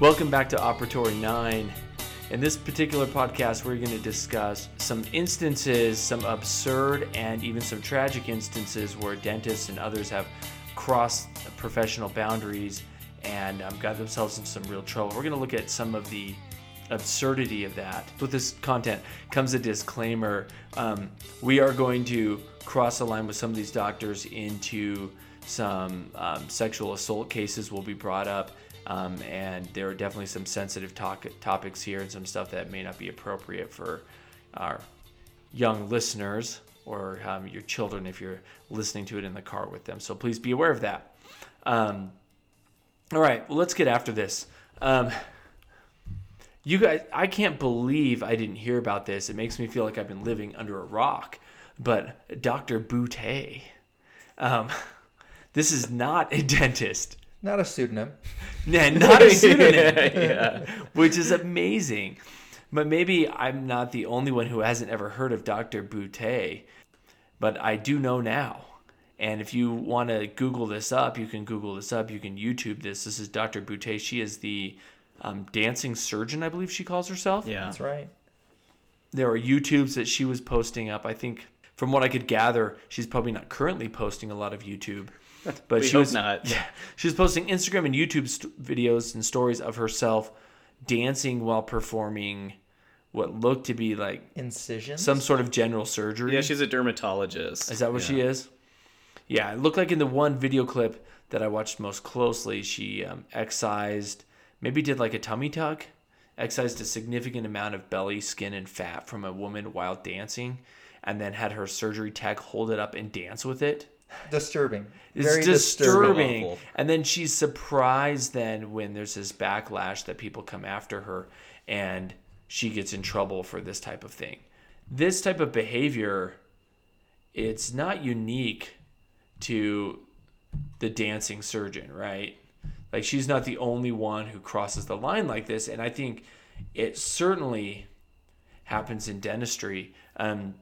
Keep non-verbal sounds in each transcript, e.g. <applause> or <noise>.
Welcome back to Operatory 9. In this particular podcast, we're going to discuss some instances, some absurd and even some tragic instances where dentists and others have crossed professional boundaries and um, got themselves in some real trouble. We're going to look at some of the absurdity of that. With this content comes a disclaimer. Um, we are going to cross the line with some of these doctors into some um, sexual assault cases will be brought up. Um, and there are definitely some sensitive talk- topics here and some stuff that may not be appropriate for our young listeners or um, your children if you're listening to it in the car with them. So please be aware of that. Um, all right, well, let's get after this. Um, you guys, I can't believe I didn't hear about this. It makes me feel like I've been living under a rock. But Dr. Boutte, um, <laughs> this is not a dentist. Not a pseudonym. <laughs> Yeah, not <laughs> a pseudonym. yeah. <laughs> Which is amazing. But maybe I'm not the only one who hasn't ever heard of Dr. Boutte. But I do know now. And if you want to Google this up, you can Google this up. You can YouTube this. This is Dr. Boutte. She is the um, dancing surgeon, I believe she calls herself. Yeah. That's right. There are YouTubes that she was posting up. I think, from what I could gather, she's probably not currently posting a lot of YouTube. <laughs> But We she hope was not. <laughs> Yeah, she was posting Instagram and YouTube st- videos and stories of herself dancing while performing what looked to be like Incisions. some sort of general surgery. Yeah, she's a dermatologist. Is that what she is? Yeah, it looked like in the one video clip that I watched most closely, she um, excised, maybe did like a tummy tuck, excised a significant amount of belly, skin, and fat from a woman while dancing, and then had her surgery tech hold it up and dance with it. Disturbing. It's Very disturbing. And then she's surprised then when there's this backlash that people come after her and she gets in trouble for this type of thing. This type of behavior, it's not unique to the dancing surgeon, right? Like she's not the only one who crosses the line like this. And I think it certainly happens in dentistry. Um,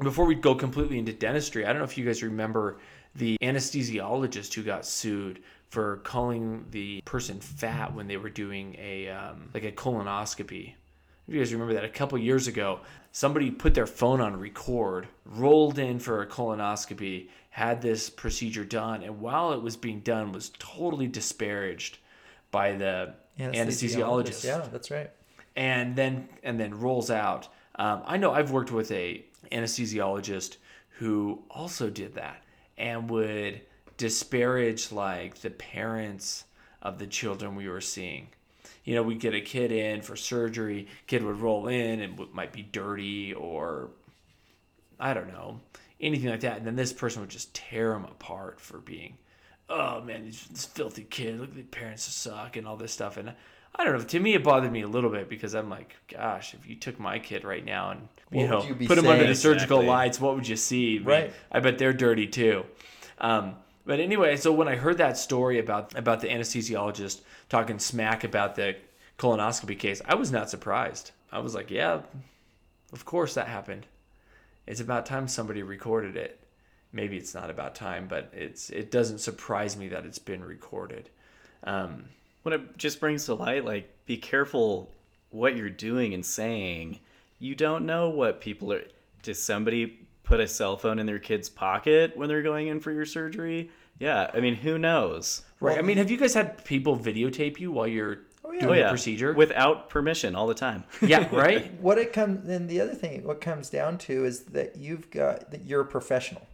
before we go completely into dentistry, I don't know if you guys remember the anesthesiologist who got sued for calling the person fat when they were doing a um, like a colonoscopy. If you guys remember that a couple years ago, somebody put their phone on record, rolled in for a colonoscopy, had this procedure done, and while it was being done, was totally disparaged by the anesthesiologist Yeah, that's right. and then and then rolls out. Um, I know I've worked with a anesthesiologist who also did that and would disparage like the parents of the children we were seeing. You know, we get a kid in for surgery. Kid would roll in and might be dirty or I don't know anything like that, and then this person would just tear him apart for being oh man, this, this filthy kid, look at the parents suck and all this stuff. And I don't know. To me, it bothered me a little bit because I'm like, gosh, if you took my kid right now and you What know you put him under the surgical Exactly. lights, what would you see? I mean, Right. I bet they're dirty too. Um, but anyway, so when I heard that story about about the anesthesiologist talking smack about the colonoscopy case, I was not surprised. I was like, yeah, of course that happened. It's about time somebody recorded it. Maybe it's not about time, but it's it doesn't surprise me that it's been recorded. Um, When it just brings to light, like, be careful what you're doing and saying. You don't know what people are. Does somebody put a cell phone in their kid's pocket when they're going in for your surgery? Yeah, I mean, who knows? right. I mean, have you guys had people videotape you while you're oh, yeah. doing Oh the procedure? without permission all the time. <laughs> yeah, <laughs> right. What it comes then the other thing what comes down to is that you've got that you're a professional,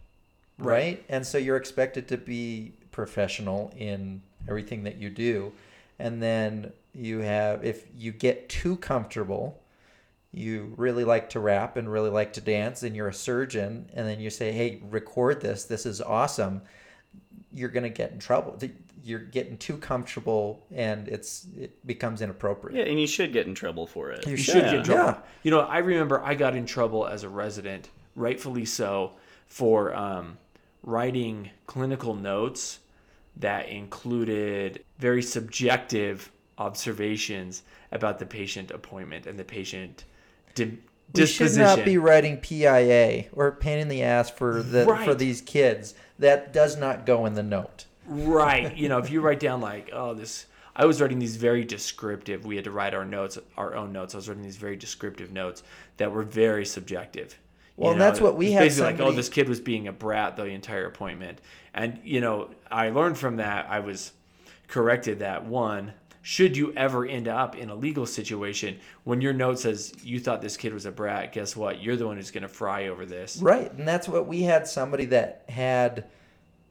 right? And so you're expected to be professional in everything that you do, and then you have if you get too comfortable. You really like to rap and really like to dance, and you're a surgeon, and then you say, "Hey, record this. This is awesome." You're gonna get in trouble. You're getting too comfortable, and it's it becomes inappropriate. Yeah, and you should get in trouble for it. You You should, should get in trouble. yeah. You know, I remember I got in trouble as a resident, rightfully so, for um, writing clinical notes that included very subjective observations about the patient appointment and the patient di- We should not be writing PIA or pain in the ass for the for these kids. That does not go in the note. Right. You know, if you write down like, oh, this, I was writing these very descriptive. We had to write our notes, our own notes. I was writing these very descriptive notes that were very subjective. You Well, and that's what we had Basically, like, oh, this kid was being a brat the entire appointment, and you know, I learned from that. I was corrected that one. Should you ever end up in a legal situation when your note says you thought this kid was a brat, guess what? You're the one who's going to fry over this. Right, and that's what we had somebody that had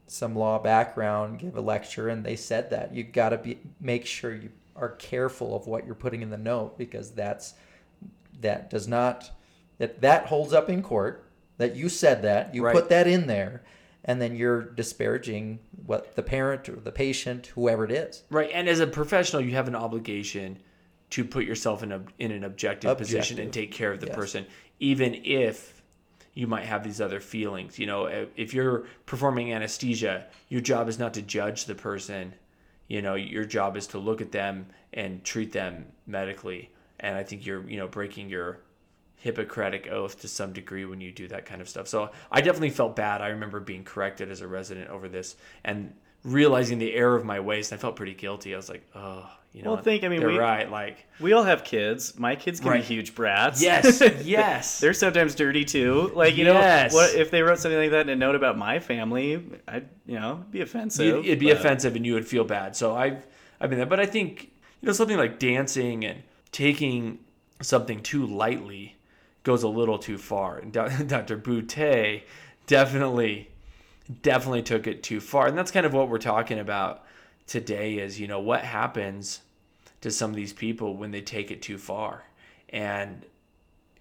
some law background give a lecture, and they said that you've got to be make sure you are careful of what you're putting in the note because that's that does not that that holds up in court that you said that you Right. put that in there, and then you're disparaging what the parent or the patient, whoever it is. Right, and as a professional, you have an obligation to put yourself in a in an objective, position and take care of the Yes. person, even if you might have these other feelings. You know, if you're performing anesthesia, your job is not to judge the person. You know, your job is to look at them and treat them medically. And I think you're, you know, breaking your Hippocratic oath to some degree when you do that kind of stuff. So I definitely felt bad. I remember being corrected as a resident over this and realizing the error of my ways. And I felt pretty guilty. I was like, oh, you know, Well, think- I mean, we- right. Like, We all have kids. My kids can Right. be huge brats. yes, <laughs> yes. They're sometimes dirty too. Like you Yes. know, what if they wrote something like that in a note about my family? I'd you know be offensive. You'd- it'd be but- offensive and you would feel bad. So I've I've been there, but I think you know something like dancing and taking something too lightly goes a little too far. And Dr. <laughs> Boutte definitely definitely took it too far, and that's kind of what we're talking about today. Is you know what happens to some of these people when they take it too far, and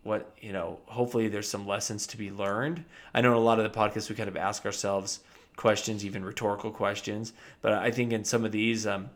what you know hopefully there's some lessons to be learned i know in a lot of the podcasts we kind of ask ourselves questions even rhetorical questions but i think in some of these um,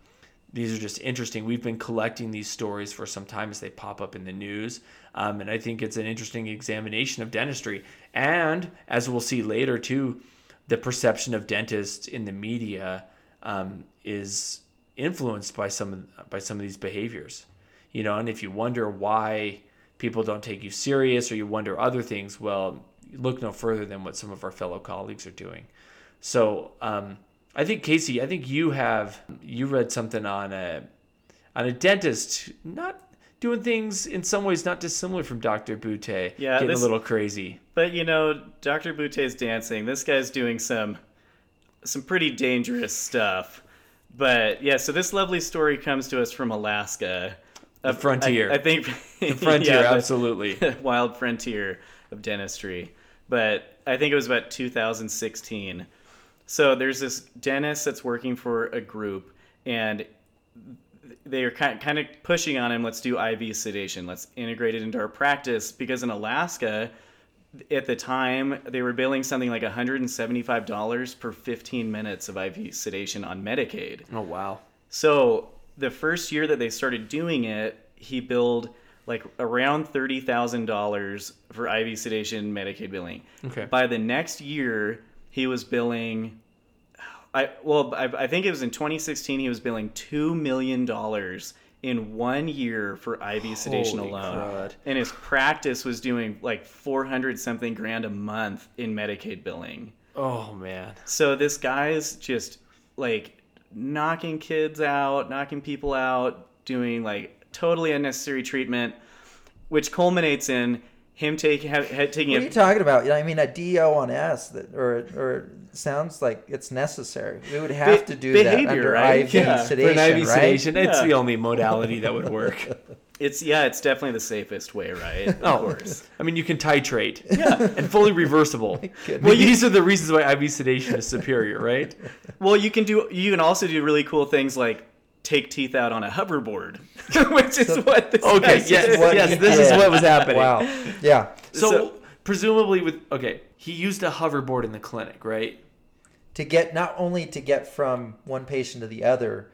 these are just interesting. We've been collecting these stories for some time as they pop up in the news. Um, and i think it's an interesting examination of dentistry. And as we'll see later too the perception of dentists in the media um, is influenced by some of, by some of these behaviors. You know and if you wonder why people don't take you serious or you wonder other things well look no further than what some of our fellow colleagues are doing. So um, i think casey i think you have you read something on a on a dentist not doing things in some ways not dissimilar from dr Boutte, Yeah, getting this- a little crazy But you know, Dr. Boutte's dancing. This guy's doing some some pretty dangerous stuff. But yeah, so this lovely story comes to us from Alaska. The frontier. I, I think <laughs> the <laughs> frontier yeah, absolutely <laughs> wild frontier of dentistry. But I think it was about 2016. So there's this dentist that's working for a group, and they are kind kind of pushing on him. Let's do IV sedation. Let's integrate it into our practice because in Alaska, at the time they were billing something like $175 per 15 minutes of IV sedation on Medicaid. oh wow So the first year that they started doing it, he billed like around thirty thousand dollars for IV sedation Medicaid billing. Okay. By the next year, he was billing. I well, I, I think it was in 2016. He was billing two million dollars in one year for IV sedation Holy alone, crud. and his practice was doing like 400 something grand a month in Medicaid billing. oh man So this guy's just like knocking kids out, knocking people out, doing like totally unnecessary treatment, which culminates in him taking ha- ha- taking What are you a talking about? I mean, a DO on S that, or or sounds like it's necessary. We would have Be- to do that under right? IV Yeah. For an for sedation, an IV right? sedation it's the only modality that would work <laughs> it's yeah, it's definitely the safest way, right? Of Oh, course. I mean, you can titrate. Yeah. And fully reversible. <laughs> well, these are the reasons why IV sedation is superior, right? Well, you can do you can also do really cool things like take teeth out on a hoverboard, <laughs> which is <laughs> what this Okay, guy's yes, doing. what yes, he this is what was happening. Wow. Yeah. So, So- presumably with okay, he used a hoverboard in the clinic, right? To get not only to get from one patient to the other,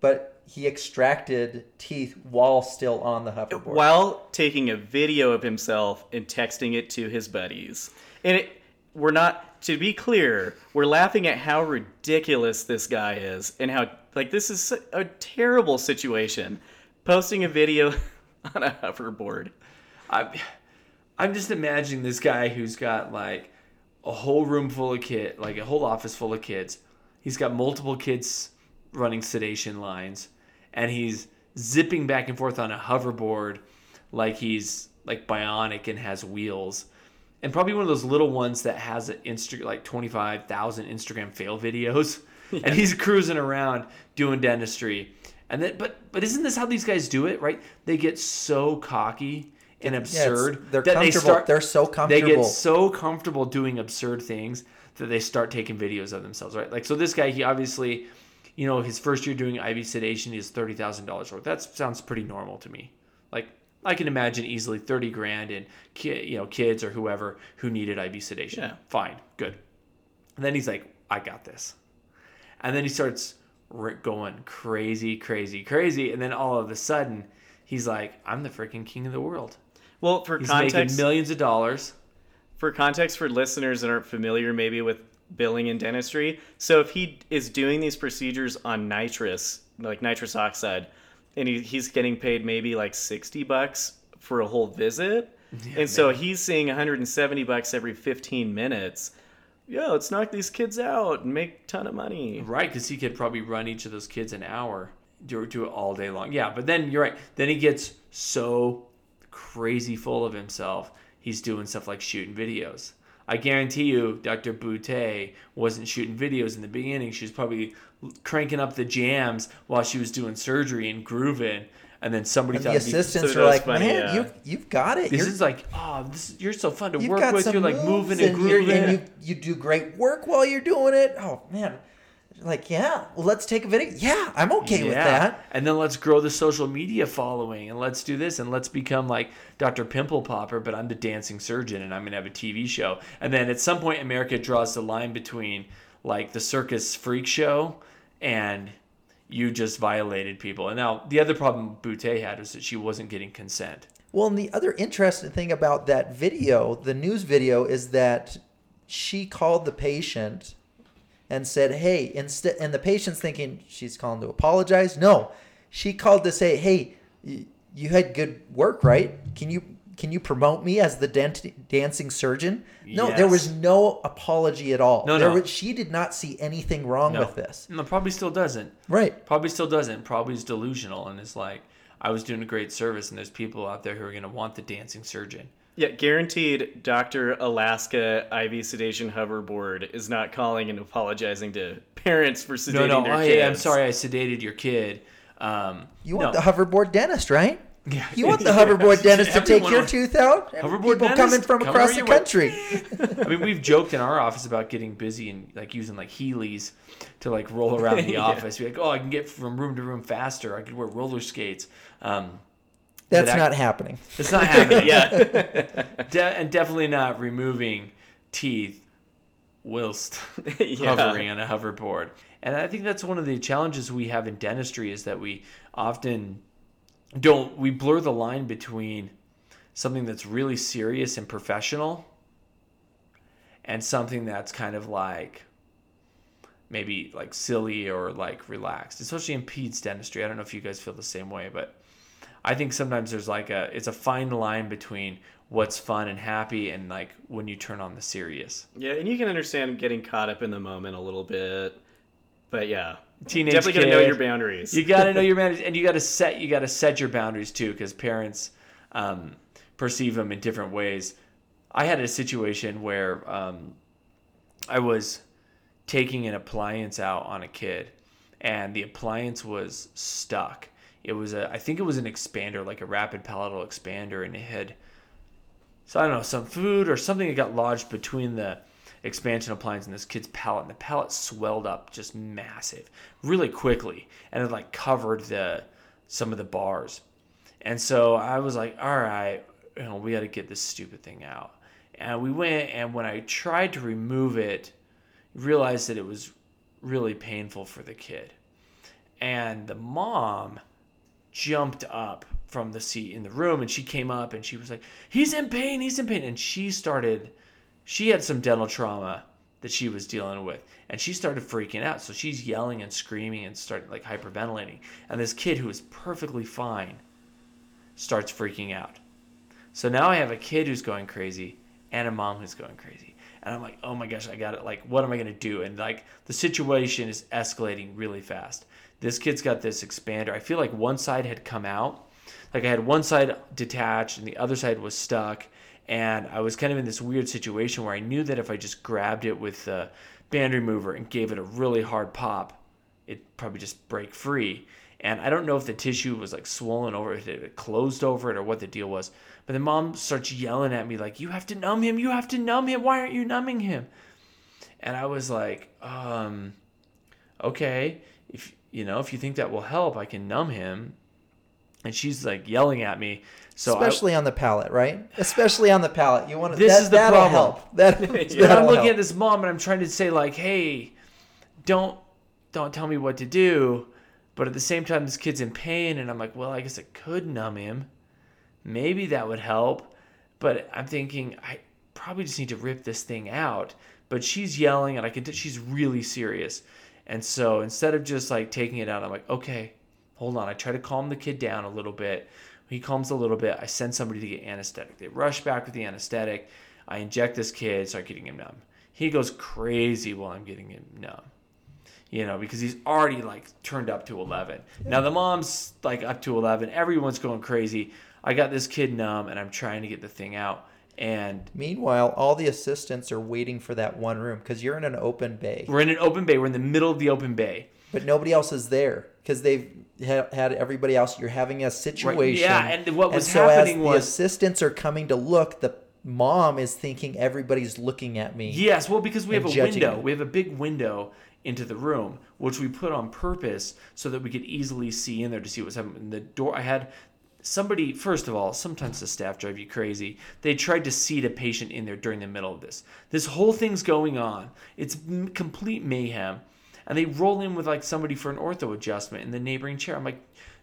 but he extracted teeth while still on the hoverboard. while taking a video of himself and texting it to his buddies. And it, we're not, to be clear, we're laughing at how ridiculous this guy is and how, like, this is a terrible situation. Posting a video <laughs> on a hoverboard. I'm, I'm just imagining this guy who's got like a whole room full of kid, like a whole office full of kids. He's got multiple kids running sedation lines, and he's zipping back and forth on a hoverboard like he's like bionic and has wheels. And probably one of those little ones that has an Insta like 25,000 Instagram fail videos. <laughs> <laughs> And he's cruising around doing dentistry. And then but but isn't this how these guys do it, right? They get so cocky and Yeah, absurd they're that they comfortable. start They're so comfortable. they get so comfortable doing absurd things that they start taking videos of themselves, right? Like, so this guy, he obviously, you know, his first year doing IV sedation is thirty thousand dollars worth. That sounds pretty normal to me. Like, I can imagine easily thirty grand in, ki- you know, kids or whoever who needed IV sedation. Yeah. Fine, good. And then he's like, I got this. And then he starts going crazy, crazy, crazy. And then all of a sudden, he's like, I'm the freaking king of the world. Well, for He's making context, millions of dollars. for context for listeners that aren't familiar maybe with billing in dentistry so if he is doing these procedures on nitrous like nitrous oxide and he, he's getting paid maybe like 60 bucks for a whole visit <laughs> and so he's seeing 170 bucks every 15 minutes yeah let's knock these kids out and make a ton of money Right, because he could probably run each of those kids an hour, do, do it all day long. Yeah, but then you're right. Then he gets so crazy full of himself, he's doing stuff like shooting videos. I guarantee you, Dr. Boutte wasn't shooting videos in the beginning. She was probably cranking up the jams while she was doing surgery and grooving. And then somebody and thought the assistants are like, funny, man, yeah. you you've got it. this You're- is like, oh, this, you're so fun to work with. You're like moving and, you're- grooving. and you you do great work while you're doing it. Oh man, like yeah, well let's take a video. Yeah, I'm okay with that. And then let's grow the social media following and let's do this and let's become like Dr. Pimple Popper, but I'm the dancing surgeon and I'm going to have a TV show. And then at some point, America draws the line between like the circus freak show and you just violated people. And now the other problem Boutte had was that she wasn't getting consent. Well, and the other interesting thing about that video, the news video, is that she called the patient and said, "Hey," instead, and the patient's thinking she's calling to apologize. No, she called to say, "Hey, you had good work, right? Can you can you promote me as the dent- dancing surgeon?" No, there was no apology at all. No, there no. Was, she did not see anything wrong No. with this. No, probably still doesn't. Right. Probably still doesn't. Probably is delusional and is like, I was doing a great service and there's people out there who are going to want the dancing surgeon. yeah guaranteed dr alaska iv sedation hoverboard is not calling and apologizing to parents for sedating No, no. their Oh, kids hey, I'm sorry I sedated your kid. Um, You want no. the hoverboard dentist, right? Yeah. You want the hoverboard <laughs> dentist to take your tooth out? Hoverboard People dentist? coming from Come across the country. <laughs> I mean, we've joked in our office about getting busy and like using like Heelys to like roll around the <laughs> Yeah. office. Be like, oh, I can get from room to room faster. I could wear roller skates. Um, That's But I- not happening. it's not happening. yeah De- and definitely not removing teeth whilst Yeah. hovering on a hoverboard. And I think that's one of the challenges we have in dentistry is that we often don't we blur the line between something that's really serious and professional and something that's kind of like maybe like silly or like relaxed, especially in peds dentistry. I don't know if you guys feel the same way, but I think sometimes there's like a it's a fine line between what's fun and happy and like when you turn on the serious. Yeah, and you can understand getting caught up in the moment a little bit. But yeah. Teenage You Definitely gotta know your boundaries. You got to know <laughs> your boundaries, and you got to set you got to set your boundaries too, because parents um, perceive them in different ways. I had a situation where um, I was taking an appliance out on a kid, and the appliance was stuck. It was a, I think it was an expander, like a rapid palatal expander, and it had, so I don't know, some food or something that got lodged between the expansion appliance and this kid's palate, and the palate swelled up just massive, really quickly, and it like covered the some of the bars. And so I was like, all right, you know, we got to get this stupid thing out. And we went, and when I tried to remove it, realized that it was really painful for the kid. And the mom jumped up from the seat in the room and she came up and she was like, He's in pain, he's in pain. And she started, she had some dental trauma that she was dealing with. And she started freaking out. So she's yelling and screaming and started like hyperventilating. And this kid who is perfectly fine starts freaking out. So now I have a kid who's going crazy and a mom who's going crazy. and I'm like, oh my gosh, I got it. Like, what am I gonna do? And like the situation is escalating really fast. This kid's got this expander. I feel like one side had come out, like I had one side detached and the other side was stuck, and I was kind of in this weird situation where I knew that if I just grabbed it with the band remover and gave it a really hard pop, it'd probably just break free. And I don't know if the tissue was like swollen over it, it closed over it, or what the deal was. But the mom starts yelling at me like, "You have to numb him! You have to numb him! Why aren't you numbing him?" And I was like, um, "Okay, if you know, if you think that will help, I can numb him." And she's like yelling at me. So I- Especially on the palate, right? Especially on the palate. You want to. This that, is the that'll problem. help. That, <laughs> And I'm looking help. at this mom and I'm trying to say like, hey, don't don't tell me what to do. But at the same time, this kid's in pain, and I'm like, well, I guess I could numb him. Maybe that would help. But I'm thinking I probably just need to rip this thing out. But she's yelling, and I can. T- she's really serious. And so instead of just like taking it out, I'm like, okay, hold on. I try to calm the kid down a little bit. He calms a little bit. I send somebody to get anesthetic. They rush back with the anesthetic. I inject this kid, start getting him numb. He goes crazy while I'm getting him numb. You know, because he's already like turned up to 11. Now the mom's like up to 11. Everyone's going crazy. I got this kid numb and I'm trying to get the thing out. And Meanwhile, all the assistants are waiting for that one room because you're in an open bay, we're in an open bay. We're in the middle of the open bay. But nobody else is there because they've ha- had everybody else. You're having a situation. yeah, and what was so happening as was- the assistants are coming to look. The mom is thinking everybody's looking at me. Yes, well, because we have a window. it. We have a big window into the room, which we put on purpose so that we could easily see in there to see what's happening. The door, I had somebody, first of all, sometimes the staff drive you crazy. They tried to seat a patient in there during the middle of this. This whole thing's going on. It's m- complete mayhem. And they roll in with like somebody for an ortho adjustment in the neighboring chair. I'm like,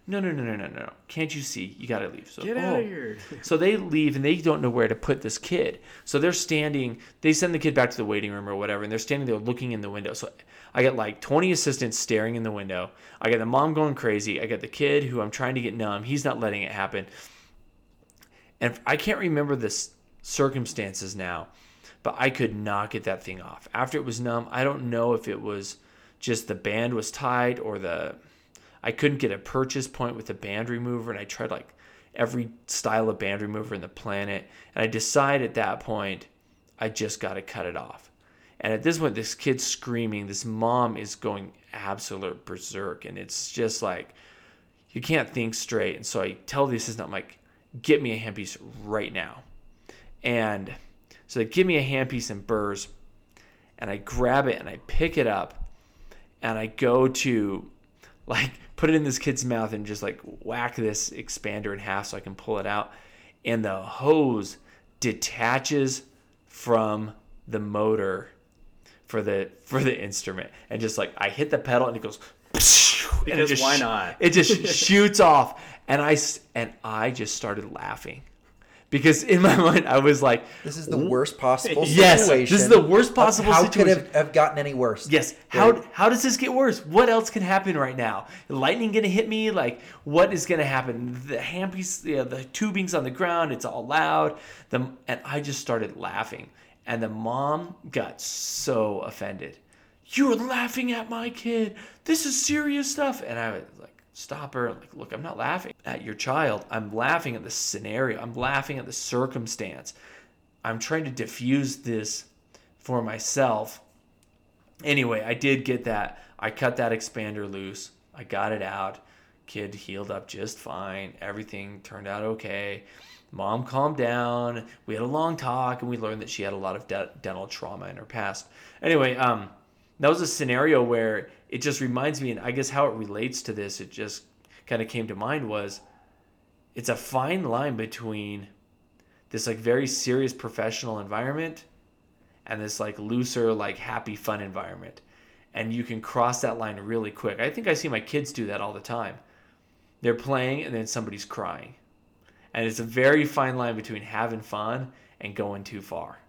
no, no, no, no, no, no. Can't you see? You got to leave. So, Get oh. out of here. <laughs> So they leave and they don't know where to put this kid. So they're standing, they send the kid back to the waiting room or whatever, and they're standing there looking in the window. So I got like 20 assistants staring in the window. I got the mom going crazy. I got the kid who I'm trying to get numb. He's not letting it happen. And I can't remember the circumstances now, but I could not get that thing off. After it was numb, I don't know if it was just the band was tied or the I couldn't get a purchase point with the band remover, and I tried like every style of band remover in the planet, and I decided at that point I just got to cut it off. And at this point, this kid's screaming. This mom is going absolute berserk, and it's just like you can't think straight. And so I tell the assistant, I'm like, "Get me a handpiece right now." And so they give me a handpiece and burrs, and I grab it and I pick it up, and I go to like <laughs> put it in this kid's mouth and just like whack this expander in half so I can pull it out. And the hose detaches from the motor for the for the instrument and just like I hit the pedal and it goes <laughs> and it just why not? It just <laughs> shoots off and I and I just started laughing because in my mind I was like This is the worst possible situation." <laughs> Yes, this is the worst possible How situation. could it have gotten any worse? Yes. How how does this get worse? What else can happen right now? Lightning gonna hit me? Like what is gonna happen? The handpiece, yeah, the tubing's on the ground. It's all loud. The and I just started laughing, and the mom got so offended. You're laughing at my kid. This is serious stuff. And I was like, stop her. I'm like, look, I'm not laughing at your child. I'm laughing at the scenario. I'm laughing at the circumstance. I'm trying to diffuse this for myself anyway, I did get that. I cut that expander loose. I got it out. Kid healed up just fine. Everything turned out okay. Mom calmed down. We had a long talk, and we learned that she had a lot of de- dental trauma in her past. Anyway, um, that was a scenario where it just reminds me, and I guess how it relates to this, it just kind of came to mind was it's a fine line between this like very serious professional environment and this like looser, like happy, fun environment. And you can cross that line really quick. I think I see my kids do that all the time. They're playing and then somebody's crying. And it's a very fine line between having fun and going too far.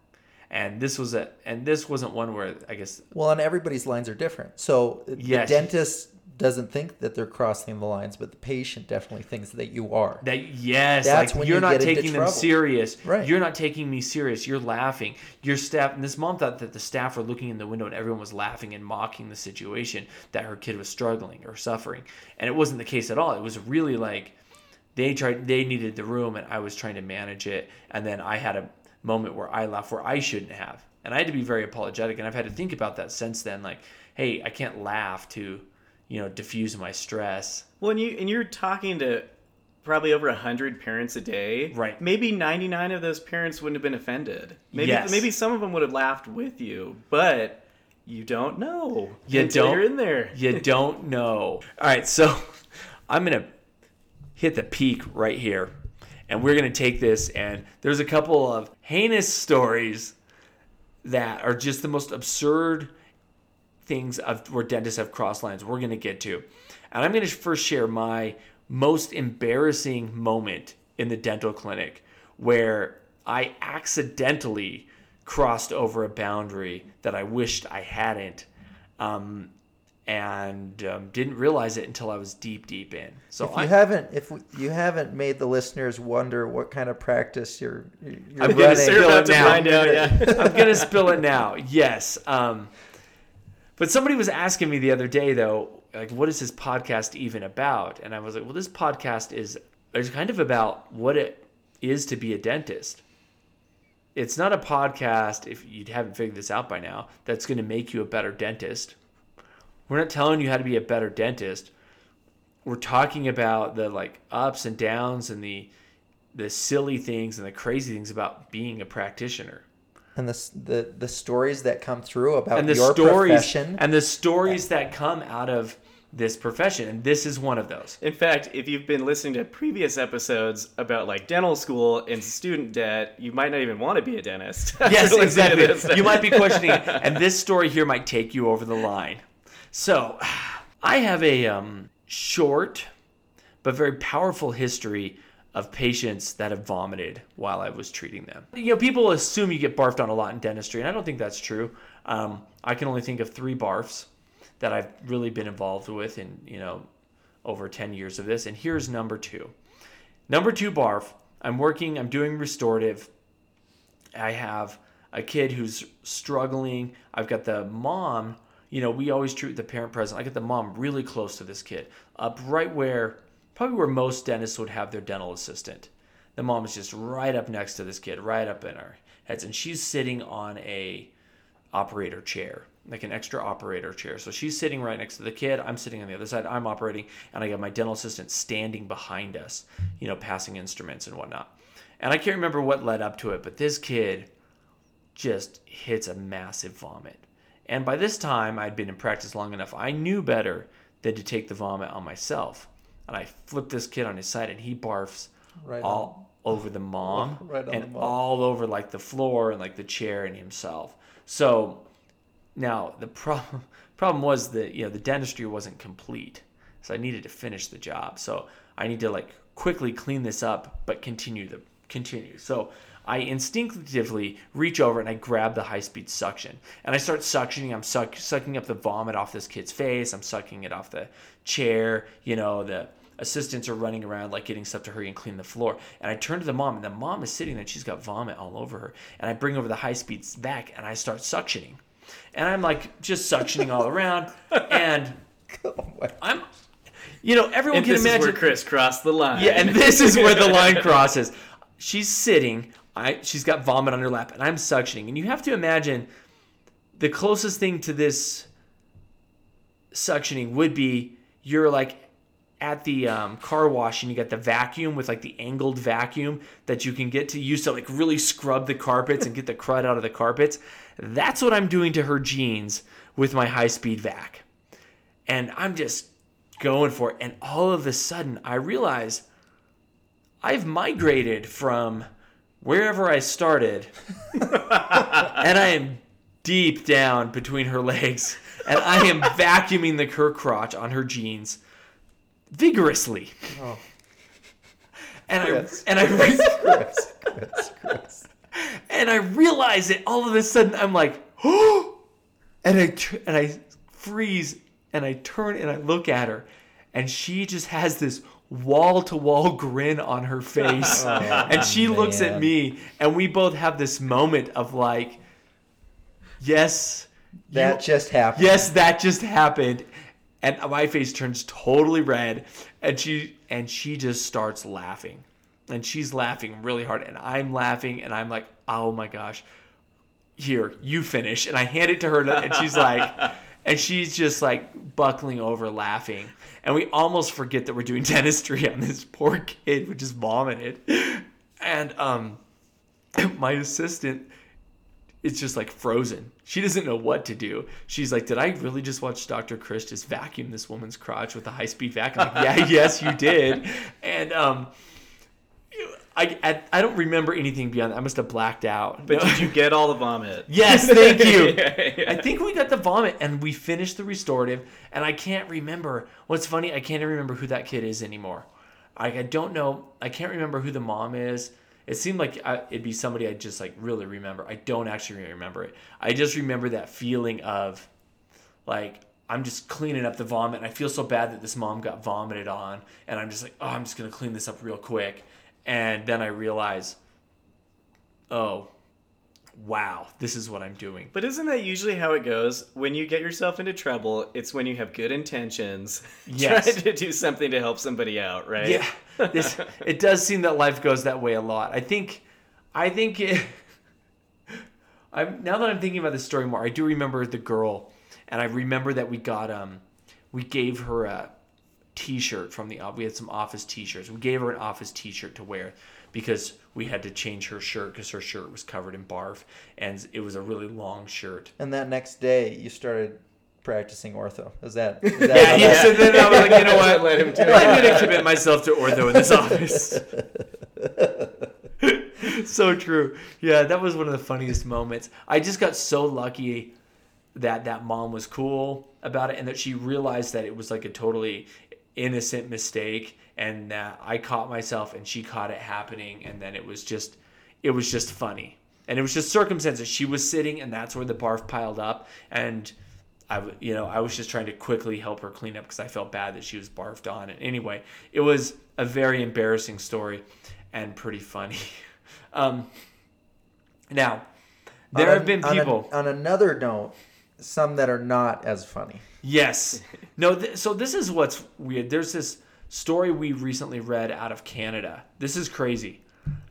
And this was a and this wasn't one where I guess Well, and everybody's lines are different. So uh, Yes. the dentist doesn't think that they're crossing the lines, but the patient definitely thinks that you are. That yes, That's like when you're you not taking them trouble. serious. Right. You're not taking me serious. You're laughing. Your staff and this mom thought that the staff were looking in the window and everyone was laughing and mocking the situation that her kid was struggling or suffering. And it wasn't the case at all. It was really like they tried they needed the room and I was trying to manage it and then I had a moment where I laughed where I shouldn't have. And I had to be very apologetic and I've had to think about that since then like hey, I can't laugh to, you know, diffuse my stress. Well, and you and you're talking to probably over hundred parents a day. Right. Maybe ninety nine of those parents wouldn't have been offended. Maybe Yes. maybe some of them would have laughed with you, but you don't know. You don't- You're in there. You <laughs> don't know. All right, so <laughs> I'm going to hit the peak right here. And we're going to take this, and there's a couple of heinous stories that are just the most absurd things of where dentists have crossed lines we're going to get to. And I'm going to first share my most embarrassing moment in the dental clinic where I accidentally crossed over a boundary that I wished I hadn't. Um, and um, didn't realize it until I was deep, deep in. So If you I, haven't, if you haven't made the listeners wonder what kind of practice you're, you're I'm running, gonna spill it now. find out, yeah. <laughs> <laughs> I'm gonna spill it now. Yes. Um, but somebody was asking me the other day though, like, what is this podcast even about? And I was like, well, this podcast is is kind of about what it is to be a dentist. It's not a podcast, if you haven't figured this out by now, that's going to make you a better dentist. We're not telling you how to be a better dentist. We're talking about the like ups and downs and the the silly things and the crazy things about being a practitioner and the, the the stories that come through about and the your stories profession. and the stories that come out of this profession and this is one of those In fact, if you've been listening to previous episodes about like dental school and student debt, you might not even want to be a dentist. <laughs> yes exactly you might be questioning it. and this story here might take you over the line so <sighs> i have a um, short but very powerful history of patients that have vomited while I was treating them. You know, people assume you get barfed on a lot in dentistry, and I don't think that's true. Um, I can only think of three barfs that I've really been involved with in, you know, over 10 years of this. And here's number two. Number two barf, I'm working, I'm doing restorative. I have a kid who's struggling. I've got the mom, you know, we always treat the parent present. I got the mom really close to this kid, up right where, probably where most dentists would have their dental assistant. The mom is just right up next to this kid, right up in her heads, and she's sitting on a operator chair, like an extra operator chair. So she's sitting right next to the kid. I'm sitting on the other side. I'm operating, and I got my dental assistant standing behind us, you know, passing instruments and whatnot. And I can't remember what led up to it, but this kid just hits a massive vomit. And by this time, I'd been in practice long enough. I knew better than to take the vomit on myself. And I flipped this kid on his side, and he barfs Right all over the mom <laughs> Right on and the mom. all over like the floor and like the chair and himself. So now the problem <laughs> problem was that you know the dentistry wasn't complete, so I needed to finish the job. So I need to like quickly clean this up, but continue the continue. So I instinctively reach over and I grab the high speed suction and I start suctioning. I'm suck, sucking up the vomit off this kid's face. I'm sucking it off the chair. You know the assistants are running around like getting stuff to hurry and clean the floor. And I turn to the mom, and the mom is sitting there. and She's got vomit all over her. And I bring over the high speed vac, and I start suctioning. And I'm like just suctioning all around. <laughs> And I'm, you know, everyone And can this imagine. is where Chris crossed the line. Yeah, and this is where the line <laughs> crosses. She's sitting. I she's got vomit on her lap, and I'm suctioning. And you have to imagine the closest thing to this suctioning would be you're like at the um, car wash and you got the vacuum with like the angled vacuum that you can get to use to like really scrub the carpets and get the crud out of the carpets. That's what I'm doing to her jeans with my high speed vac. And I'm just going for it. And all of a sudden, I realize I've migrated from wherever I started, <laughs> and I am deep down between her legs, and I am vacuuming the her crotch on her jeans vigorously. Oh. And I Chris. and I re- Chris, Chris, Chris. and I realize it all of a sudden. I'm like, oh, and I and I freeze, and I turn and I look at her, and she just has this wall to wall grin on her <laughs> face. Oh, and she looks at me, and we both have this moment of like, yes, That you- just happened. yes, that just happened. And my face turns totally red, and she and she just starts laughing, and she's laughing really hard, and I'm laughing, and I'm like, oh my gosh, here you finish, and I hand it to her, and she's like, <laughs> and she's just like buckling over laughing, and we almost forget that we're doing <laughs> dentistry on this poor kid who just vomited, and um, <clears throat> my assistant is just like frozen. She doesn't know what to do. She's like, "Did I really just watch Dr. Chris just vacuum this woman's crotch with a high speed vacuum?" Like, yeah, <laughs> yes, you did. And um, I, I I don't remember anything beyond that. I must have blacked out. But did you get all the vomit? <laughs> Yes, thank you. <laughs> Yeah, yeah. I think we got the vomit and we finished the restorative, and I can't remember. What's funny, I can't even remember who that kid is anymore. Like I don't know. I can't remember who the mom is. It seemed like I, it'd be somebody I just like really remember. I don't actually remember it. I just remember that feeling of like I'm just cleaning up the vomit. And I feel so bad that this mom got vomited on, and I'm just like, oh, I'm just gonna clean this up real quick. And then I realize, oh, wow, this is what I'm doing. But isn't that usually how it goes? When you get yourself into trouble, it's when you have good intentions, <laughs> Yes. trying to do something to help somebody out, right? Yeah, this, <laughs> it does seem that life goes that way a lot. I think, I think, it, <laughs> I'm now that I'm thinking about this story more, I do remember the girl, and I remember that we got um, we gave her a T-shirt from the we had some office T-shirts. We gave her an office T-shirt to wear because we had to change her shirt because her shirt was covered in barf, and it was a really long shirt. And that next day, you started practicing ortho. Is that? Is <laughs> that Yeah, how yeah. So then I was like, you know what? <laughs> Let him do it. I'm gonna commit myself to ortho in this office. <laughs> so true. Yeah, that was one of the funniest moments. I just got so lucky that that mom was cool about it and that she realized that it was like a totally innocent mistake and that I caught myself and she caught it happening and then it was just it was just funny. And it was just circumstances. She was sitting and that's where the barf piled up and I you know, I was just trying to quickly help her clean up because I felt bad that she was barfed on. And anyway, it was a very embarrassing story and pretty funny. <laughs> Um, now, there On have been on a- people. on another note, some that are not as funny. Yes. No, th- so this is what's weird. There's this story we recently read out of Canada. This is crazy.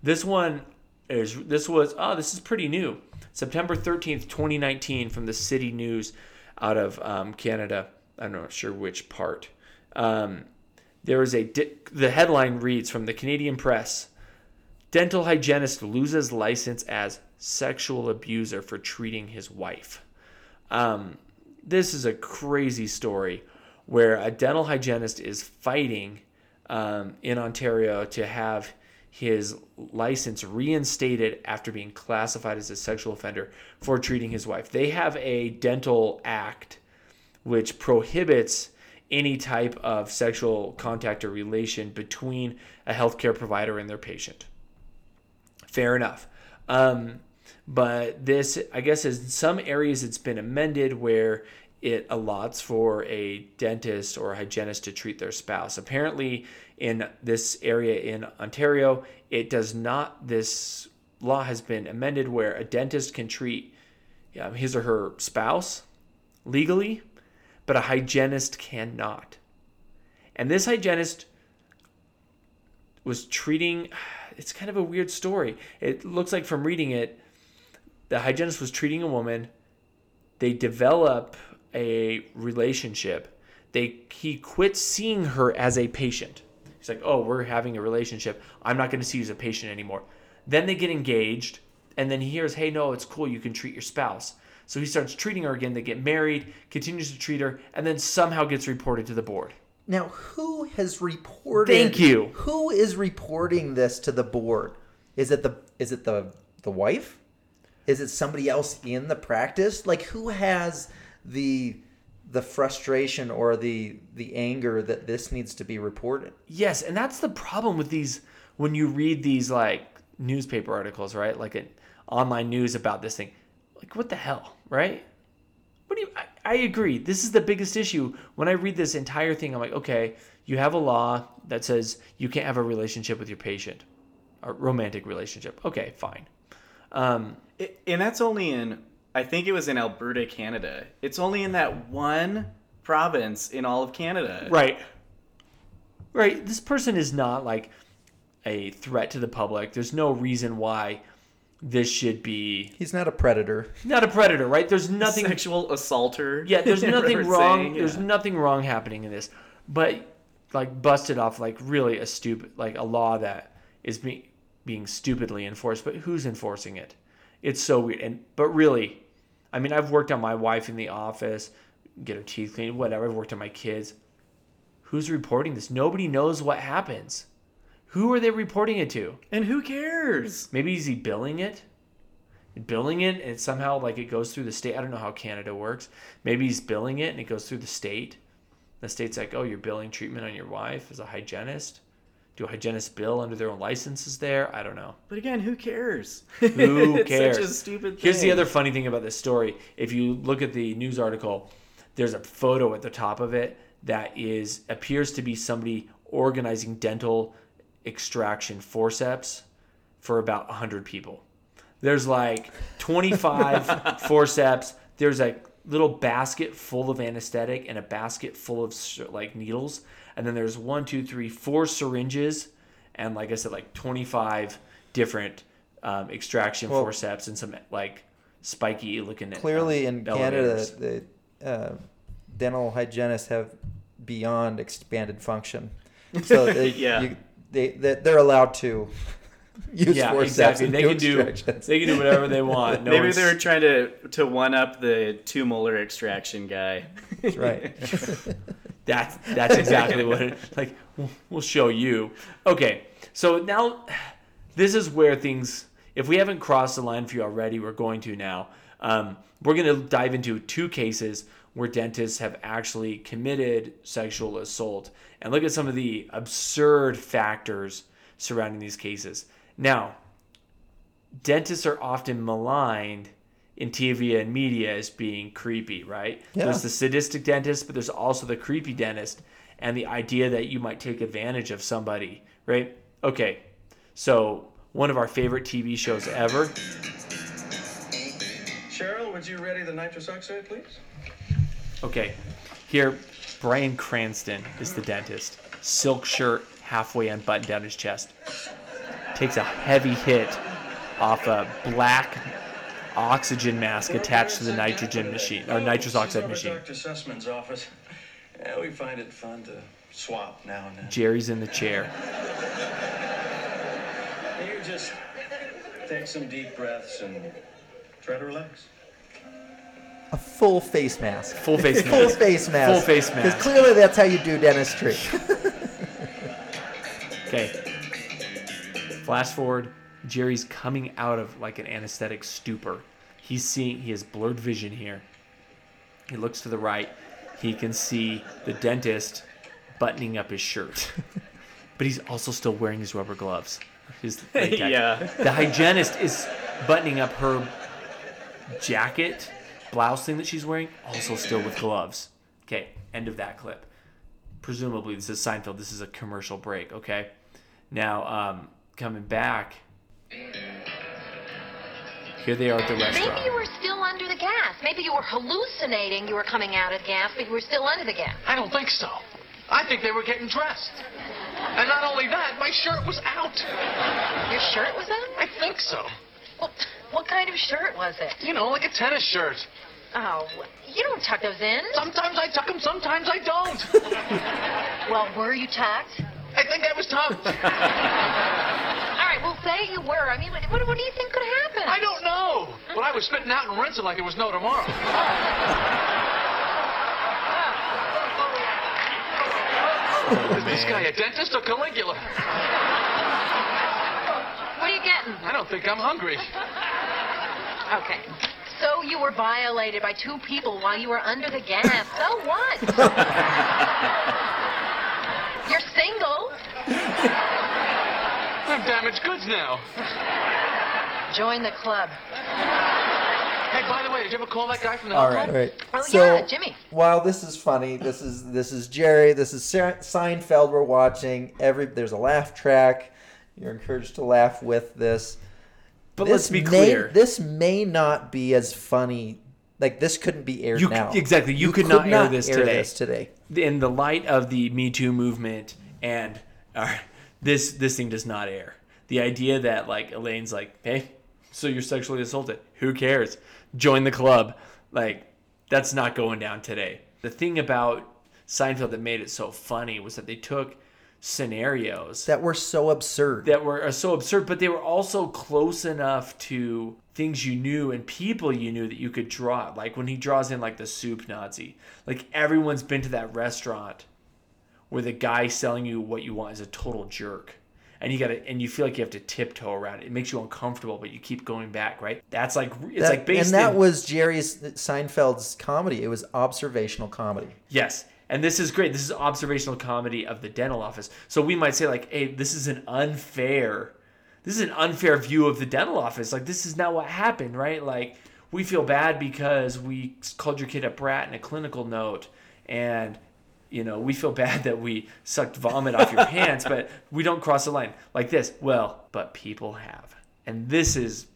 This one is this was oh, this is pretty new. September 13th, 2019 from the City News out of um, Canada. I'm not sure which part. Um, there is a di- the headline reads from the Canadian Press. Dental hygienist loses license as sexual abuser for treating his wife. Um, this is a crazy story where a dental hygienist is fighting um, in Ontario to have his license reinstated after being classified as a sexual offender for treating his wife. They have a dental act which prohibits any type of sexual contact or relation between a healthcare provider and their patient. Fair enough. Um, but this, I guess, in some areas it's been amended where it allots for a dentist or a hygienist to treat their spouse. Apparently, in this area in Ontario, it does not. This law has been amended where a dentist can treat um, his or her spouse legally, but a hygienist cannot. And this hygienist was treating <sighs> it's kind of a weird story. It looks like from reading it, the hygienist was treating a woman. They develop a relationship. They he quits seeing her as a patient. He's like, "Oh, we're having a relationship. I'm not going to see you as a patient anymore." Then they get engaged, and then he hears, "Hey, no, it's cool. You can treat your spouse." So he starts treating her again. They get married, continues to treat her, and then somehow gets reported to the board. Now, who has reported? Thank you. Who is reporting this to the board? Is it the is it the the wife? Is it somebody else in the practice? Like who has the the frustration or the the anger that this needs to be reported? Yes, and that's the problem with these when you read these like newspaper articles, right? Like an online news about this thing. Like what the hell, right? What do you I, I agree. This is the biggest issue. When I read this entire thing, I'm like, okay, you have a law that says you can't have a relationship with your patient, a romantic relationship. Okay, fine. Um, It, and that's only in, I think it was in Alberta, Canada. It's only in that one province in all of Canada. right. Right. This person is not like a threat to the public. There's no reason why this should be He's not a predator. not a predator, right? There's nothing Sexual assaulter. Yeah, there's <laughs> nothing wrong. saying, There's nothing wrong happening in this, but like busted off like really a stupid like a law that is being being stupidly enforced. But who's enforcing it? It's so weird. And but really, I mean, I've worked on my wife in the office, get her teeth cleaned, whatever. I've worked on my kids. Who's reporting this? Nobody knows what happens. Who are they reporting it to? And who cares? Maybe is he billing it? Billing it and somehow like it goes through the state. I don't know how Canada works. Maybe he's billing it and it goes through the state. The state's like, oh, you're billing treatment on your wife as a hygienist. Do hygienists bill under their own licenses there? I don't know. But again, who cares? <laughs> Who cares? Such a stupid Here's the other funny thing about this story. If you look at the news article, there's a photo at the top of it that is appears to be somebody organizing dental extraction forceps for about 100 people. There's like 25 <laughs> forceps. There's a little basket full of anesthetic and a basket full of like needles. And then there's one, two, three, four syringes, and like I said, like 25 different um, extraction Well- forceps and some like spiky looking. Clearly, um, in Canada, the uh, dental hygienists have beyond expanded function, <laughs> so they, Yeah. you, they they- they're allowed to use yeah, forceps exactly. They can do extractions. they can do whatever they want. No Maybe one's- they're trying to to one up the two molar extraction guy. That's right. <laughs> <laughs> That's that's exactly what it <laughs> like. We'll, we'll show you. Okay, so now this is where things. If we haven't crossed the line for you already, we're going to now. Um, we're going to dive into two cases where dentists have actually committed sexual assault and look at some of the absurd factors surrounding these cases. Now, dentists are often maligned in TV and media as being creepy, right? Yeah. There's the sadistic dentist, but there's also the creepy dentist and the idea that you might take advantage of somebody, right? Okay, so one of our favorite TV shows ever. Cheryl, would you ready the nitrous oxide, please? Okay, here, Bryan Cranston is the dentist. Silk shirt, halfway unbuttoned down his chest. Takes a heavy hit off a black oxygen mask attached to the nitrogen machine, or nitrous oxide machine. Dr. Sussman's office. Yeah, we find it fun to swap now and then. Jerry's in the chair. <laughs> You just take some deep breaths and try to relax. A full face mask. Full face <laughs> mask. Full face mask. Full face mask. Because clearly that's how you do dentistry. <laughs> Okay. Flash forward. Jerry's coming out of like an anesthetic stupor. He's seeing, he has blurred vision here. He looks to the right. He can see the dentist buttoning up his shirt. <laughs> but he's also still wearing his rubber gloves. His <laughs> yeah. The hygienist is buttoning up her jacket, blouse thing that she's wearing, also still with gloves. Okay, end of that clip. Presumably, this is Seinfeld. This is a commercial break, okay? Now, um, coming back, here they are at the restaurant. Maybe you were still under the gas. Maybe you were hallucinating you were coming out of the gas, but you were still under the gas. I don't think so. I think they were getting dressed. And not only that, my shirt was out. Your shirt was out? I think so. Well, what kind of shirt was it? You know, like a tennis shirt. Oh, you don't tuck those in. Sometimes I tuck them, sometimes I don't. <laughs> Well, were you tucked? I think I was tucked. <laughs> All right, well, say you were. I mean, what, what, what do you think could happen? I don't know. But I was spitting out and rinsing like there was no tomorrow. <laughs> Is this guy a dentist or Caligula? What are you getting? I don't think I'm hungry. Okay. So you were violated by two people while you were under the gas. So what? <laughs> You're single. I'm damaged goods now. Join the club. Hey, by the way, did you ever call that guy from the All helpline? right, all right. Oh, so, yeah, Jimmy. While this is funny, this is this is Jerry, this is Se- Seinfeld. We're watching. Every there's a laugh track. You're encouraged to laugh with this. But this let's be may, clear. This may not be as funny. Like this couldn't be aired You- now. exactly, you could not air this today. this today. in the light of the Me Too movement and uh, this this thing does not air. The idea that like Elaine's like, hey, so you're sexually assaulted. Who cares? Join the club. Like that's not going down today. The thing about Seinfeld that made it so funny was that they took scenarios That were so absurd. that were uh, so absurd, but they were also close enough to things you knew and people you knew that you could draw. Like when he draws in like the soup Nazi, like everyone's been to that restaurant where the guy selling you what you want is a total jerk. And you gotta, and you feel like you have to tiptoe around it. It makes you uncomfortable, but you keep going back, right? That's like it's That- like based and that in, was Jerry's Seinfeld's comedy. It was observational comedy. Yes. And this is great. This is observational comedy of the dental office. So we might say like, "Hey, this is an unfair this is an unfair view of the dental office. Like this is not what happened, right? Like we feel bad because we called your kid a brat in a clinical note and you know, we feel bad that we sucked vomit off your <laughs> pants, but we don't cross the line like this. Well, but people have. And this is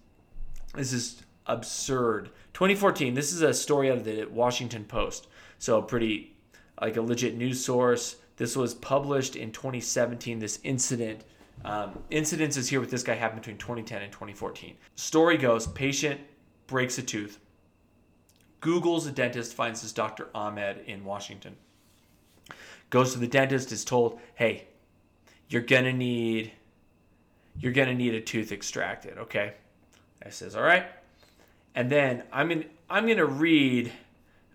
this is absurd. 2014. This is a story out of the Washington Post. So pretty like a legit news source. This was published in 2017. This incident um, incidences here with this guy happened between 2010 and 2014. Story goes: patient breaks a tooth. Google's a dentist finds this Dr. Ahmed in Washington. Goes to the dentist, is told, "Hey, you're gonna need, you're gonna need a tooth extracted." Okay, I says, "All right," and then I'm in, I'm gonna read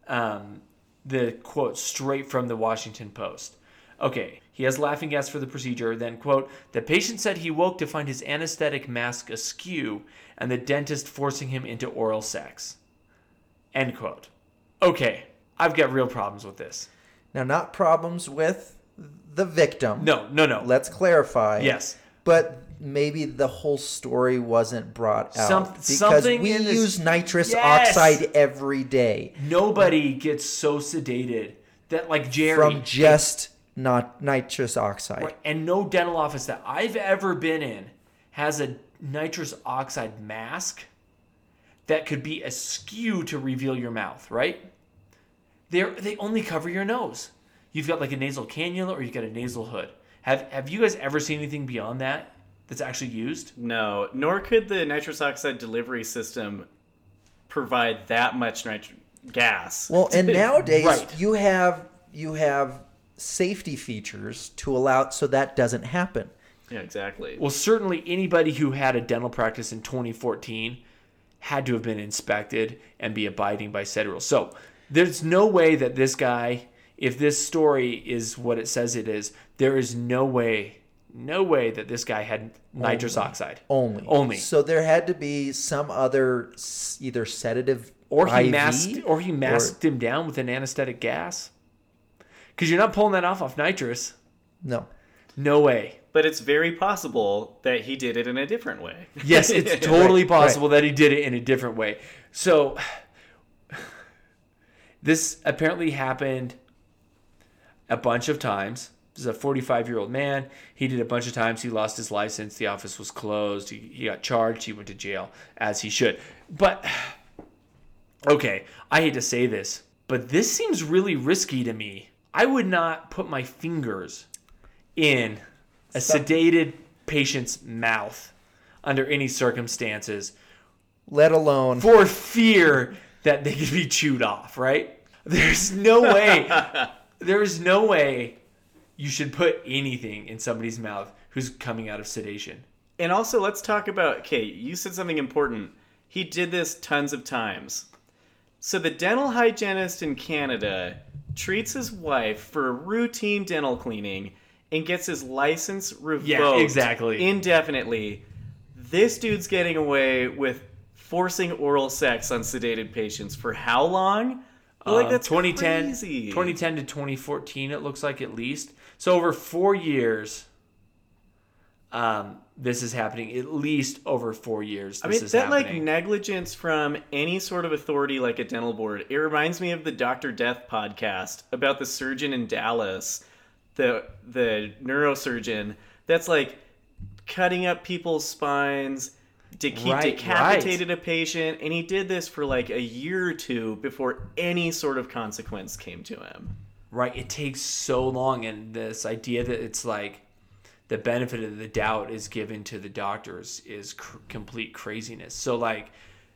um, the quote straight from the Washington Post. Okay, he has laughing gas for the procedure. Then, quote, the patient said he woke to find his anesthetic mask askew and the dentist forcing him into oral sex. End quote. Okay, I've got real problems with this. Now, not problems with the victim. No, no, no. Let's clarify. Yes. But maybe the whole story wasn't brought out Some- because we this- use nitrous Yes! oxide every day Nobody gets so sedated that, like Jerry, from just not nitrous oxide. and no dental office that I've ever been in has a nitrous oxide mask that could be askew to reveal your mouth, right? They they only cover your nose. You've got like a nasal cannula or you've got a nasal hood. Have have you guys ever seen anything beyond that that's actually used? No, nor could the nitrous oxide delivery system provide that much nitrous gas. Well, <laughs> and nowadays Right. you have you have safety features to allow so that doesn't happen. yeah, exactly. Well, certainly anybody who had a dental practice in 2014 had to have been inspected and be abiding by said rules. So there's no way that this guy, if this story is what it says it is, there is no way, no way that this guy had nitrous oxide. Only. Only. So there had to be some other either sedative Or he IV, masked, or he masked him down with an anesthetic gas. Because you're not pulling that off off nitrous. no. No way. but it's very possible that he did it in a different way. Yes, it's <laughs> totally Right, possible that he did it in a different way. So this apparently happened a bunch of times. This is a 45 year old man. He did a bunch of times. He lost his license. The office was closed. He, he got charged. He went to jail, as he should. But, okay, I hate to say this, but this seems really risky to me. I would not put my fingers in a sedated patient's mouth under any circumstances Let alone for fear that they could be chewed off, right? There's no way. <laughs> there's no way you should put anything in somebody's mouth who's coming out of sedation. And also, let's talk about. Okay, you said something important. He did this tons of times. So the dental hygienist in Canada treats his wife for a routine dental cleaning and gets his license revoked Yeah, exactly. indefinitely. This dude's getting away with forcing oral sex on sedated patients for how long? Like Uh, that's 2010, crazy. 2010 to 2014, it looks like at least. So over four years, um, this is happening at least over four years. I mean, is that like negligence from any sort of authority like a dental board. It reminds me of the Doctor Death podcast about the surgeon in Dallas, the the neurosurgeon that's like cutting up people's spines. De- he Right, decapitated a patient, and he did this for like a year or two before any sort of consequence came to him. right. It takes so long, and this idea that it's like the benefit of the doubt is given to the doctors is cr- complete craziness. So like,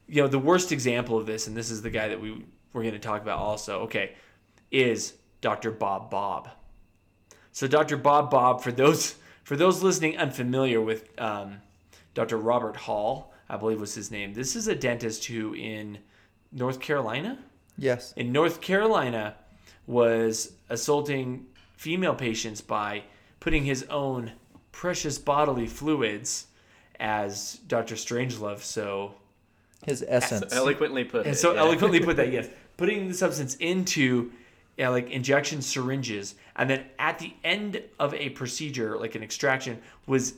you know, the worst example of this, and this is the guy that we we're going to talk about also. Okay, is Dr. Bob Bob. So Dr. Bob Bob, for those for those listening unfamiliar with um, Dr. Robert Hall, I believe was his name. This is a dentist who in North Carolina, Yes. in North Carolina, was assaulting female patients by putting his own precious bodily fluids, as Dr. Strangelove so His essence. Eloquently put and it. so yeah. eloquently put that <laughs> yes putting the substance into yeah, like injection syringes and then at the end of a procedure like an extraction was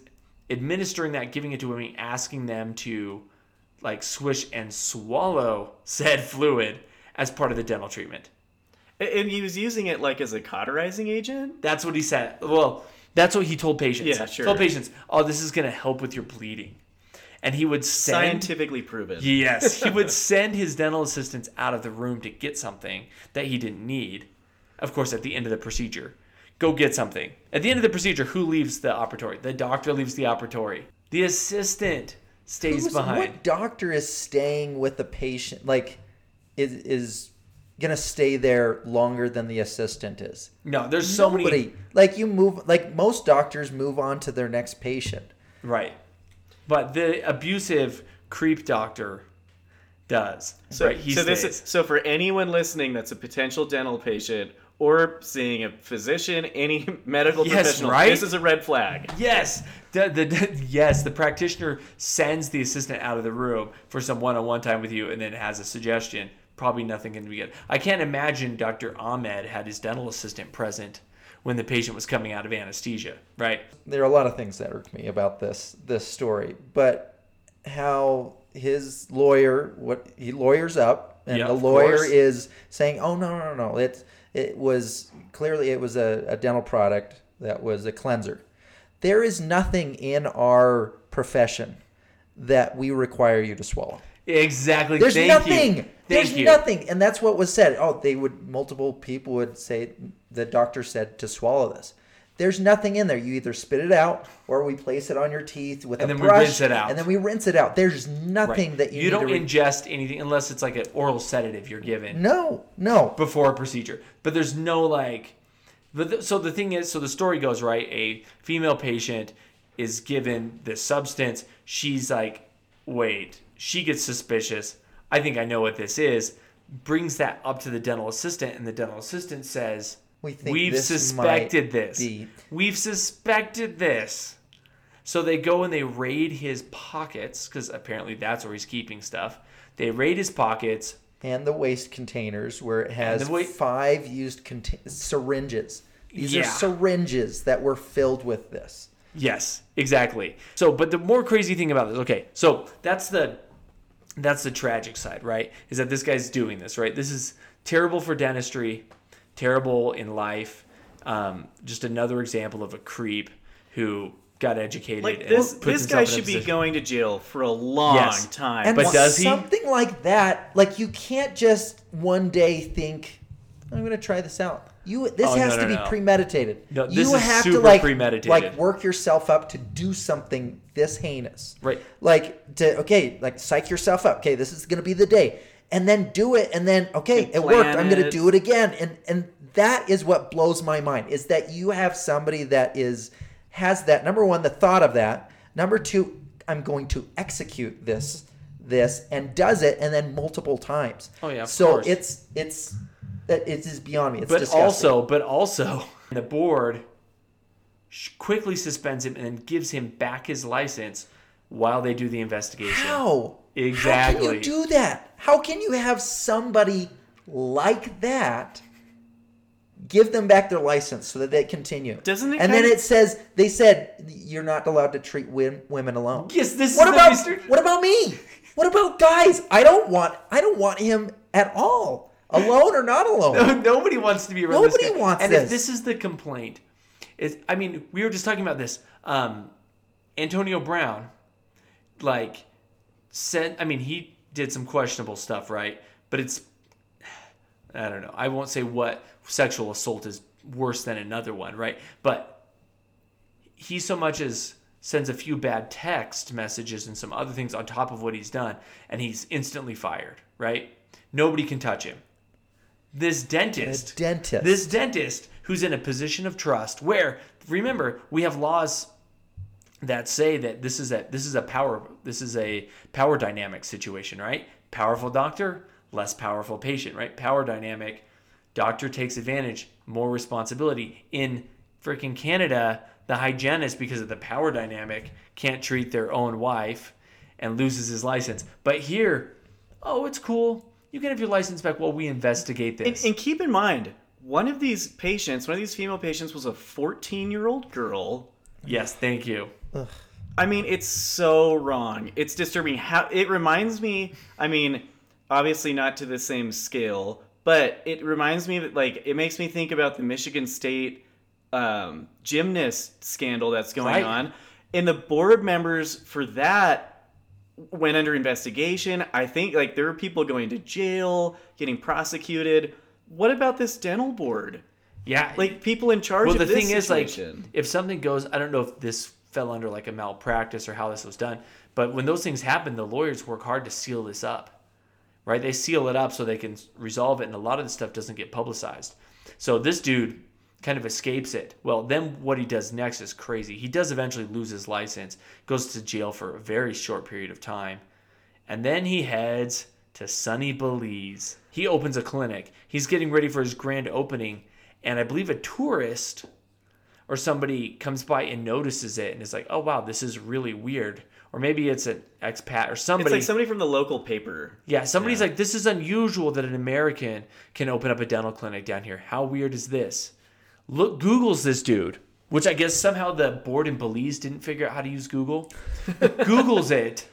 administering that giving it to women asking them to like swish and swallow <laughs> said fluid as part of the dental treatment and he was using it like as a cauterizing agent. that's what he said well that's what he told patients Yeah, sure. told patients oh this is going to help with your bleeding and he would send Scientifically proven. Yes, he <laughs> would send his dental assistants out of the room to get something that he didn't need. Of course, at the end of the procedure, go get something. At the end of the procedure, who leaves the operatory? The doctor leaves the operatory. The assistant stays Who's- behind. What doctor is staying with the patient? Like, is is gonna stay there longer than the assistant is? No, there's so Nobody. many. Like you move. Like most doctors move on to their next patient. Right, but the abusive creep doctor does. So, right, he so this is so for anyone listening that's a potential dental patient or seeing a physician, any medical Yes, professional, right? this is a red flag. Yes, the, the, yes, the practitioner sends the assistant out of the room for some one-on-one time with you, and then has a suggestion. Probably nothing can be good. I can't imagine Dr. Ahmed had his dental assistant present when the patient was coming out of anesthesia, right? There are a lot of things that irk me about this this story, but how his lawyer, what he lawyers up, and Yeah, the lawyer course. is saying, "Oh no, no, no, no! It's it was clearly it was a, a dental product that was a cleanser. There is nothing in our profession that we require you to swallow. Exactly. There's Thank nothing. You. There's Thank you. nothing, and that's what was said. Oh, they would multiple people would say the doctor said to swallow this. There's nothing in there. You either spit it out or we place it on your teeth with And a then we rinse it out. and then we rinse it out. There's Right. nothing that you, you don't re- ingest anything unless it's like an oral sedative you're given. No, no. before a procedure. But there's no like. But so the thing is, so the story goes right. A female patient is given this substance. She's like, wait. She gets suspicious. I think I know what this is. Brings that up to the dental assistant, and the dental assistant says, We think "We've suspected this. be." We've suspected this." So they go and they raid his pockets because apparently that's where he's keeping stuff. They raid his pockets. and the waste containers where it has wa- five used contain- syringes. These Yeah. are syringes that were filled with this. Yes, exactly. So, but the more crazy thing about this, okay, so that's the that's the tragic side, right? Is that this guy's doing this, right? This is terrible for dentistry, terrible in life. Um, just another example of a creep who got educated. Like this, put this guy should be going to jail for a long Yes. time. And But wha- does he? something like that? Like you can't just one day think, "I'm going to try this out." You this Oh, has no, to be no. premeditated. No, you this is have to super like premeditated. like work yourself up to do something this heinous. Right. Like to okay, like psych yourself up. Okay, this is going to be the day. And then do it and then okay, And it worked. I'm going to do it again. And and that is what blows my mind is that you have somebody that is has that number one the thought of that. Number 2, I'm going to execute this this and does it and then multiple times. Oh, yeah, of so course. it's it's it it is beyond me. It's but disgusting. also, but also, the board quickly suspends him and then gives him back his license while they do the investigation. How? Exactly. How can you do that? How can you have somebody like that give them back their license so that they continue. Doesn't it And then kinda- it says they said you're not allowed to treat women alone. Yes, this What is about Mr. what about me? What about guys? I don't want I don't want him at all. Alone or not alone. No, Nobody wants to be around this Nobody guy. wants and this. if this is the complaint, is I mean, we were just talking about this. Um, Antonio Brown, like, sent. I mean, he did some questionable stuff, right? But it's, I don't know. I won't say what sexual assault is worse than another one, right? But he so much as sends a few bad text messages and some other things on top of what he's done, and he's instantly fired, right? Nobody can touch him. This dentist, A dentist. this dentist who's in a position of trust, where remember we have laws that say that this is a this is a power this is a power dynamic situation, right? Powerful doctor, less powerful patient, right? Power dynamic, doctor takes advantage, more responsibility. In freaking Canada, the hygienist because of the power dynamic can't treat their own wife and loses his license. But here, oh, it's cool. You can have your license back while we investigate And, this. and keep in mind, one of these patients, one of these female patients, was a 14 year old girl. yes, thank you. I mean, it's so wrong. It's disturbing. How it reminds me. I mean, obviously not to the same scale, but it reminds me that like it makes me think about the Michigan State um, gymnast scandal that's going Right. on, and the board members for that went under investigation. I think like there were people going to jail, getting prosecuted. What about this dental board? Yeah, Like people in charge well, of the thing is, like, if something goes, I don't know if this fell under like a malpractice or how this was done, but when those things happen, the lawyers work hard to seal this up, right? They seal it up so they can resolve it, and a lot of the stuff doesn't get publicized. So this dude kind of escapes it. Well, then what he does next is crazy. He does eventually lose his license, goes to jail for a very short period of time, and then he heads to sunny Belize. He opens a clinic. He's getting ready for his grand opening, and I believe a tourist or somebody comes by and notices it and is like, "Oh wow, this is really weird." Or maybe it's an expat or somebody. It's like somebody from the local paper. yeah, somebody's like, "This is unusual that an American can open up a dental clinic down here. How weird is this?" Look, Google's this dude, which I guess somehow the board in Belize didn't figure out how to use Google. <laughs> Google's it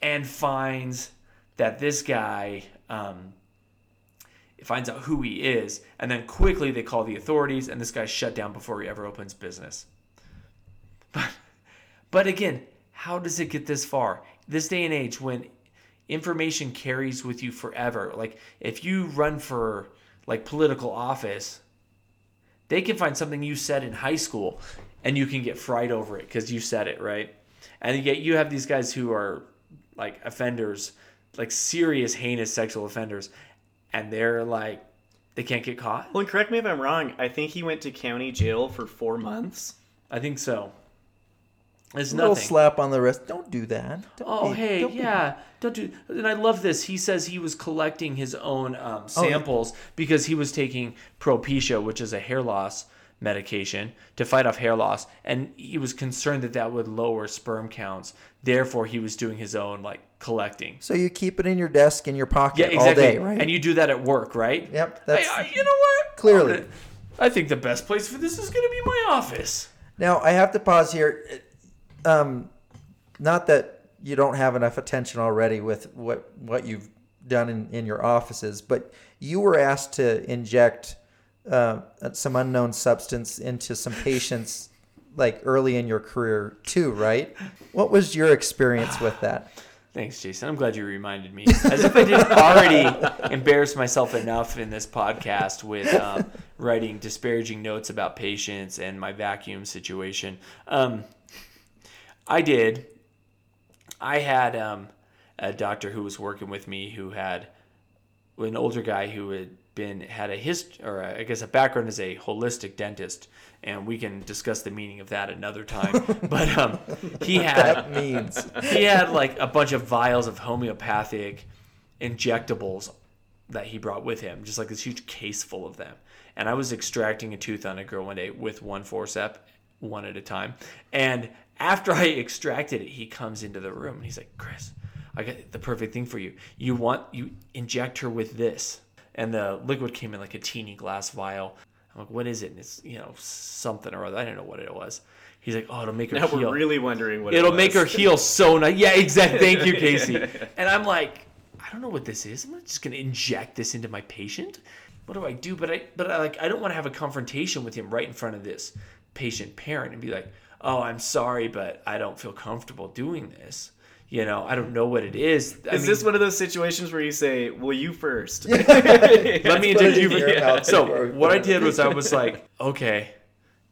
and finds that this guy um, finds out who he is, and then quickly they call the authorities, and this guy's shut down before he ever opens business. But, but again, how does it get this far? This day and age, when information carries with you forever, like if you run for like political office, they can find something you said in high school, and you can get fried over it because you said it right. And yet you have these guys who are like offenders, like serious heinous sexual offenders, and they're like they can't get caught. Well, and correct me if I'm wrong. I think he went to county jail for four months. I think so. It's A little slap on the wrist. Don't do that. Don't Oh, be- hey, don't be- yeah. Don't do. And I love this. He says he was collecting his own Oh, um, samples because he was taking Propecia, which is a hair loss medication to fight off hair loss, and he was concerned that that would lower sperm counts. Therefore, he was doing his own like collecting. So you keep it in your desk in your pocket Yeah, exactly. all day, right? And you do that at work, right? Yep, Hey, that's- I- you know what? Clearly. I'm gonna- I think the best place for this is going to be my office. Now I have to pause here. Um, not that you don't have enough attention already with what what you've done in, in your offices, but you were asked to inject uh, some unknown substance into some patients like early in your career too, right? What was your experience with that? <sighs> Thanks, Jason. I'm glad you reminded me. As if I didn't already embarrass myself enough in this podcast with um, writing disparaging notes about patients and my vacuum situation. Um, I did. I had um, a doctor who was working with me who had an older guy who had been had a hist or a, I guess a background as a holistic dentist, and we can discuss the meaning of that another time. <laughs> but um, he had That means he had like a bunch of vials of homeopathic injectables that he brought with him, just like this huge case full of them. And I was extracting a tooth on a girl one day with one forcep, one at a time. And after I <laughs> extracted it, he comes into the room and he's like, Chris, I got the perfect thing for you. You want, you inject her with this. And the liquid came in like a teeny glass vial. I'm like, what is it? And it's you know something or other. I don't know what it was. He's like, oh, it'll make her Now heal. we're really wondering what it It'll was. make her heal so nice. Yeah, exactly. Thank you, <laughs> Casey. And I'm like, I don't know what this is. I'm not just gonna inject this into my patient. What do I do? But I, but I like, I don't want to have a confrontation with him right in front of this patient parent and be like, oh, I'm sorry, but I don't feel comfortable doing this. You know, I don't know what it is. I Is mean, this one of those situations where you say, "Well, you first? <laughs> let me Put it inject you. in your mouth So what I did was I was like, okay,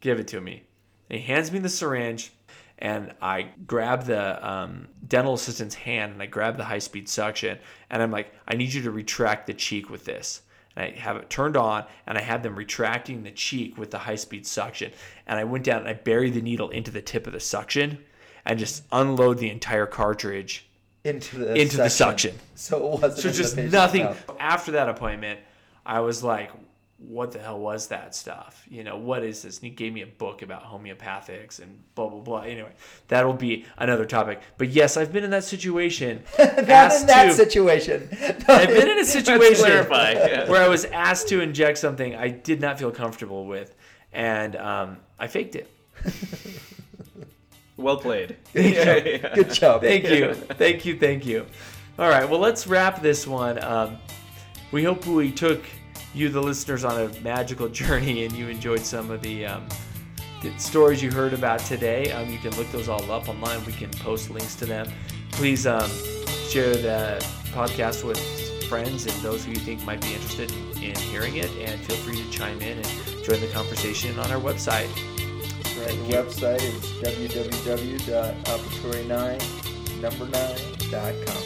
give it to me. And he hands me the syringe, and I grab the um, dental assistant's hand and I grab the high speed suction, and I'm like, I need you to retract the cheek with this. And I have it turned on, and I had them retracting the cheek with the high speed suction. And I went down and I buried the needle into the tip of the suction, and just unload the entire cartridge into the into the suction. So it wasn't. So just nothing. mouth. After that appointment, I was like, "What the hell was that stuff? You know, what is this?" And he gave me a book about homeopathics and blah blah blah. Anyway, that'll be another topic. But yes, I've been in that situation. <laughs> Not in that to- situation. <laughs> I've been in a <laughs> situation yeah. where I was asked to inject something I did not feel comfortable with, and um, I faked it. Well played. <laughs> Good job. Thank you. <laughs> Thank you. Thank you. All right. Well, let's wrap this one. Um, we hope we took you, the listeners, on a magical <laughs> journey and you enjoyed some of the, um, the stories you heard about today. Um, you can look those all up online. We can post links to them. Please um, share the podcast with friends and those who you think might be interested in, in hearing it. And feel free to chime in and join the conversation on our website. Right, the website is www.operatory9 number 9.com.